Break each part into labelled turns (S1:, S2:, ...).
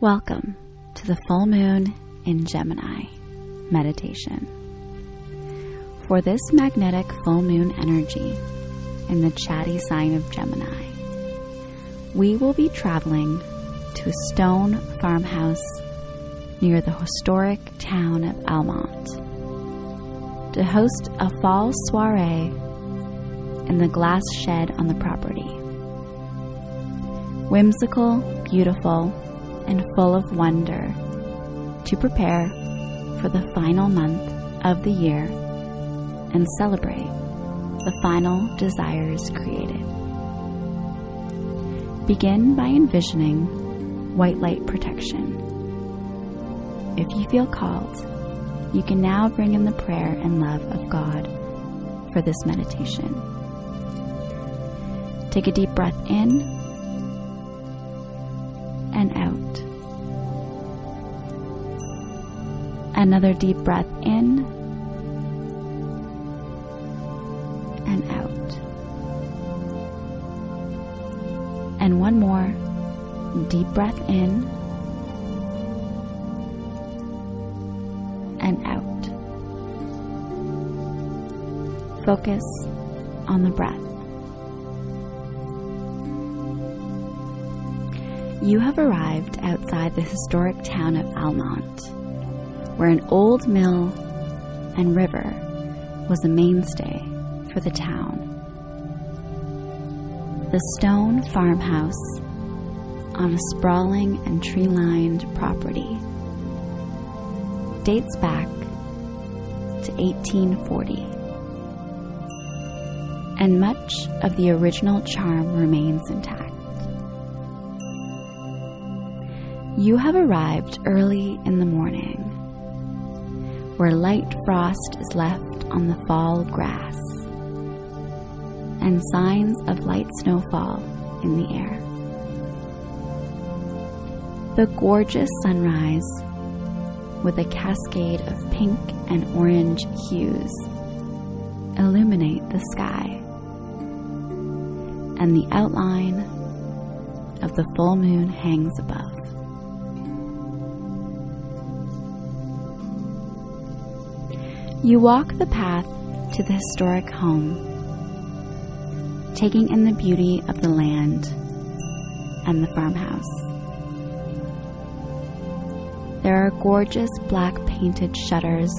S1: Welcome to the full moon in Gemini meditation. For this magnetic full moon energy in the chatty sign of Gemini, we will be traveling to a stone farmhouse near the historic town of Almonte to host a fall soiree in the glass shed on the property. Whimsical, beautiful, and full of wonder to prepare for the final month of the year and celebrate the final desires created. Begin by envisioning white light protection. If you feel called, you can now bring in the prayer and love of God for this meditation. Take a deep breath in and out. Another deep breath in and out. And one more deep breath in and out. Focus on the breath. You have arrived outside the historic town of Almonte, where an old mill and river was a mainstay for the town. The stone farmhouse on a sprawling and tree lined property dates back to 1840, and much of the original charm remains intact. You have arrived early in the morning, where light frost is left on the fall grass and signs of light snowfall in the air. The gorgeous sunrise, with a cascade of pink and orange hues, illuminate the sky, and the outline of the full moon hangs above. You walk the path to the historic home, taking in the beauty of the land and the farmhouse. There are gorgeous black painted shutters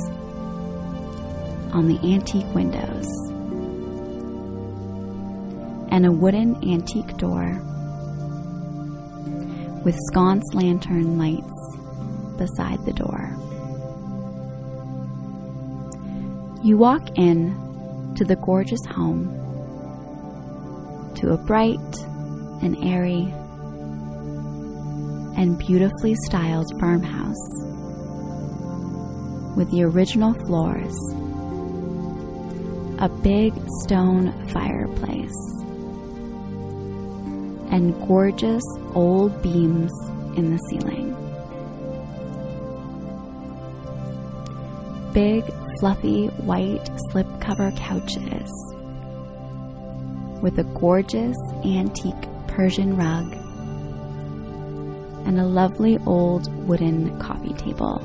S1: on the antique windows and a wooden antique door with sconce lantern lights beside the door. You walk in to the gorgeous home, to a bright and airy and beautifully styled farmhouse with the original floors, a big stone fireplace, and gorgeous old beams in the ceiling. Big fluffy white slipcover couches with a gorgeous antique Persian rug and a lovely old wooden coffee table.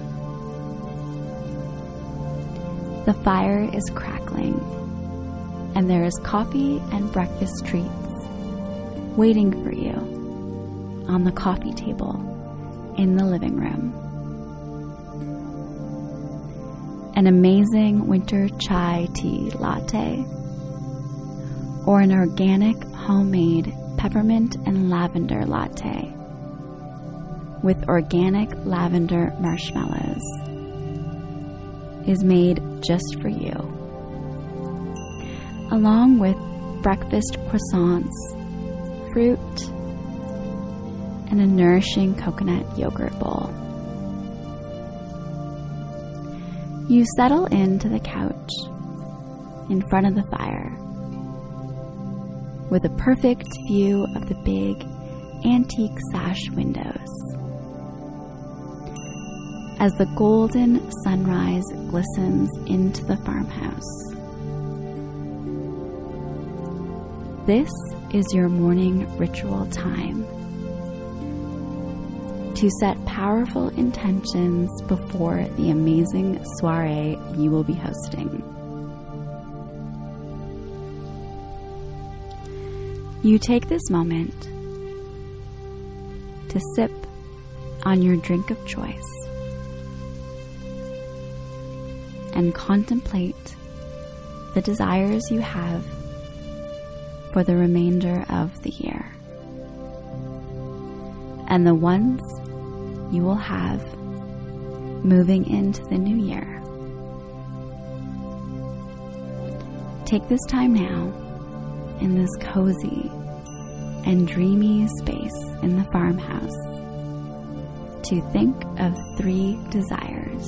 S1: The fire is crackling, and there is coffee and breakfast treats waiting for you on the coffee table in the living room an amazing winter chai tea latte, or an organic homemade peppermint and lavender latte with organic lavender marshmallows is made just for you, along with breakfast croissants, fruit, and a nourishing coconut yogurt bowl. You settle into the couch in front of the fire with a perfect view of the big antique sash windows. As the golden sunrise glistens into the farmhouse. This is your morning ritual time. To set powerful intentions before the amazing soiree you will be hosting. You take this moment to sip on your drink of choice and contemplate the desires you have for the remainder of the year and the ones you will have moving into the new year. Take this time now in this cozy and dreamy space in the farmhouse to think of three desires.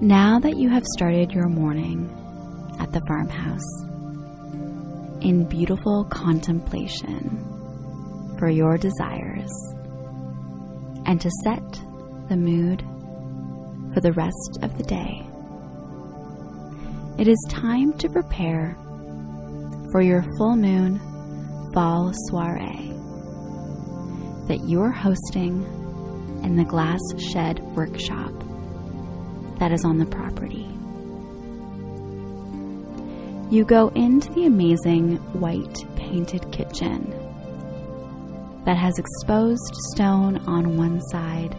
S1: Now that you have started your morning at the farmhouse in beautiful contemplation for your desires and to set the mood for the rest of the day, it is time to prepare for your full moon fall soiree that you're hosting in the Glass Shed Workshop that is on the property. You go into the amazing white painted kitchen that has exposed stone on one side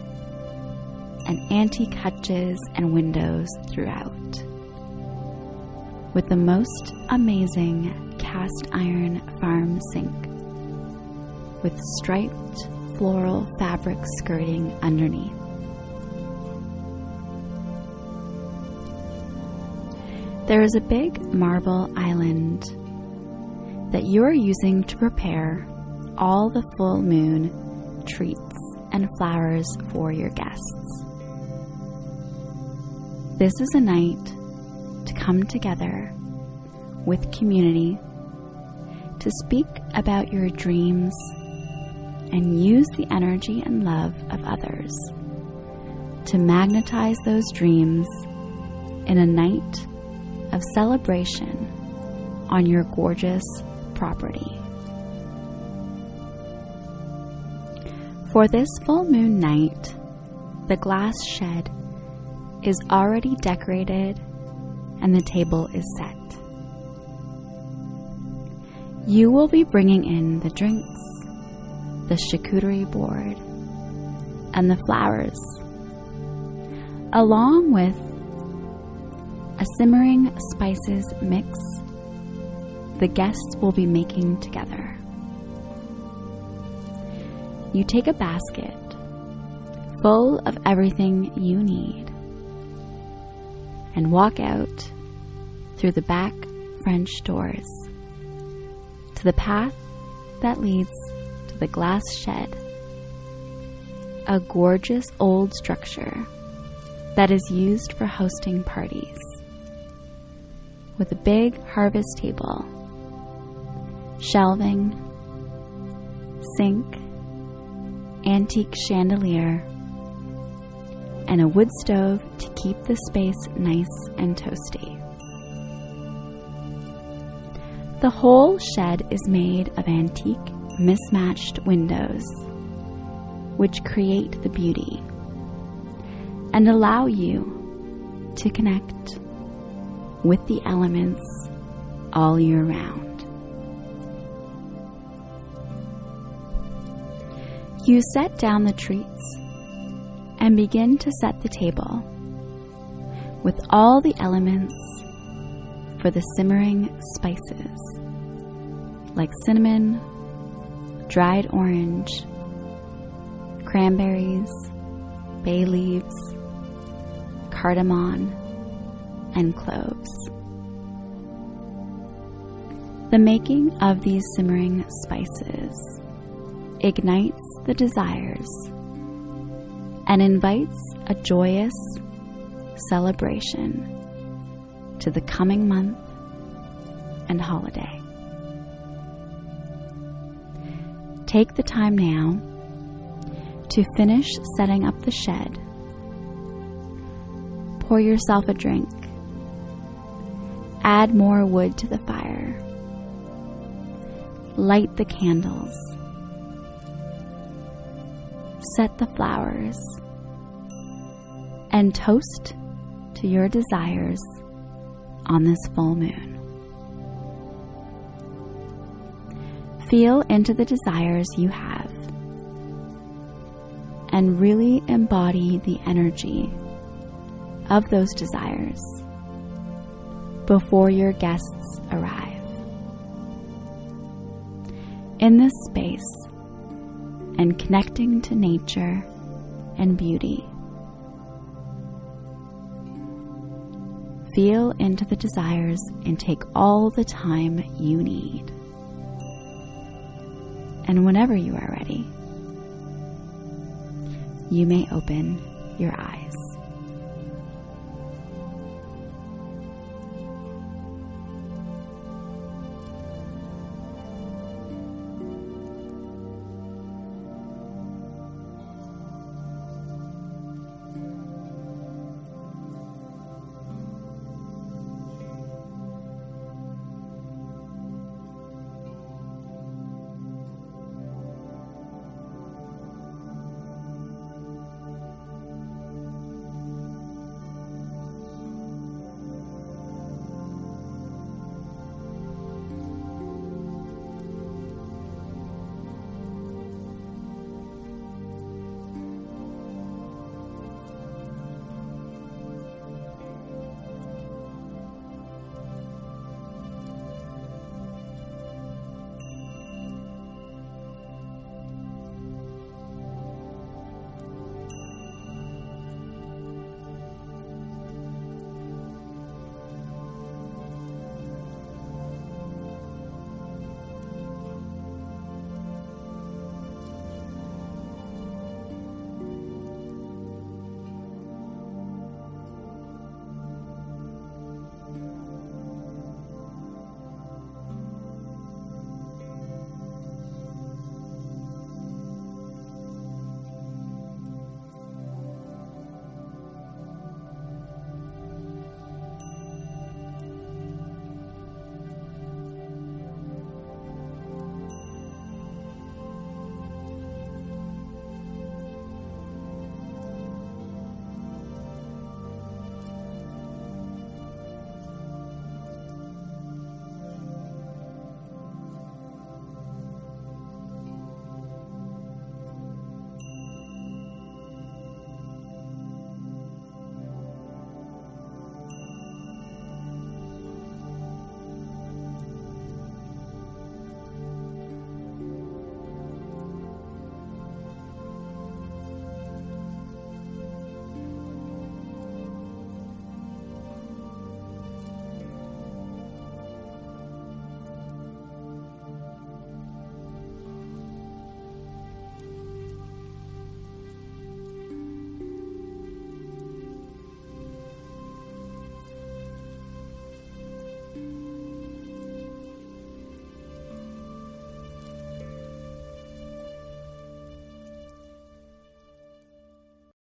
S1: and antique hutches and windows throughout. With the most amazing cast iron farm sink with striped floral fabric skirting underneath. There is a big marble island that you are using to prepare all the full moon treats and flowers for your guests. This is a night to come together with community to speak about your dreams and use the energy and love of others to magnetize those dreams in a night of celebration on your gorgeous property. For this full moon night, the glass shed is already decorated and the table is set. You will be bringing in the drinks, the charcuterie board, and the flowers along with a simmering spices mix the guests will be making together. You take a basket full of everything you need and walk out through the back French doors to the path that leads to the glass shed, a gorgeous old structure that is used for hosting parties with a big harvest table, shelving, sink, antique chandelier, and a wood stove to keep the space nice and toasty. The whole shed is made of antique, mismatched windows, which create the beauty and allow you to connect with the elements all year round. You set down the treats and begin to set the table with all the elements for the simmering spices like cinnamon, dried orange, cranberries, bay leaves, cardamom, and cloves. The making of these simmering spices ignites the desires and invites a joyous celebration to the coming month and holiday. Take the time now to finish setting up the shed. Pour yourself a drink. Add more wood to the fire. Light the candles. Set the flowers. And toast to your desires on this full moon. Feel into the desires you have and really embody the energy of those desires before your guests arrive. In this space and connecting to nature and beauty, feel into the desires and take all the time you need. And whenever you are ready, you may open your eyes.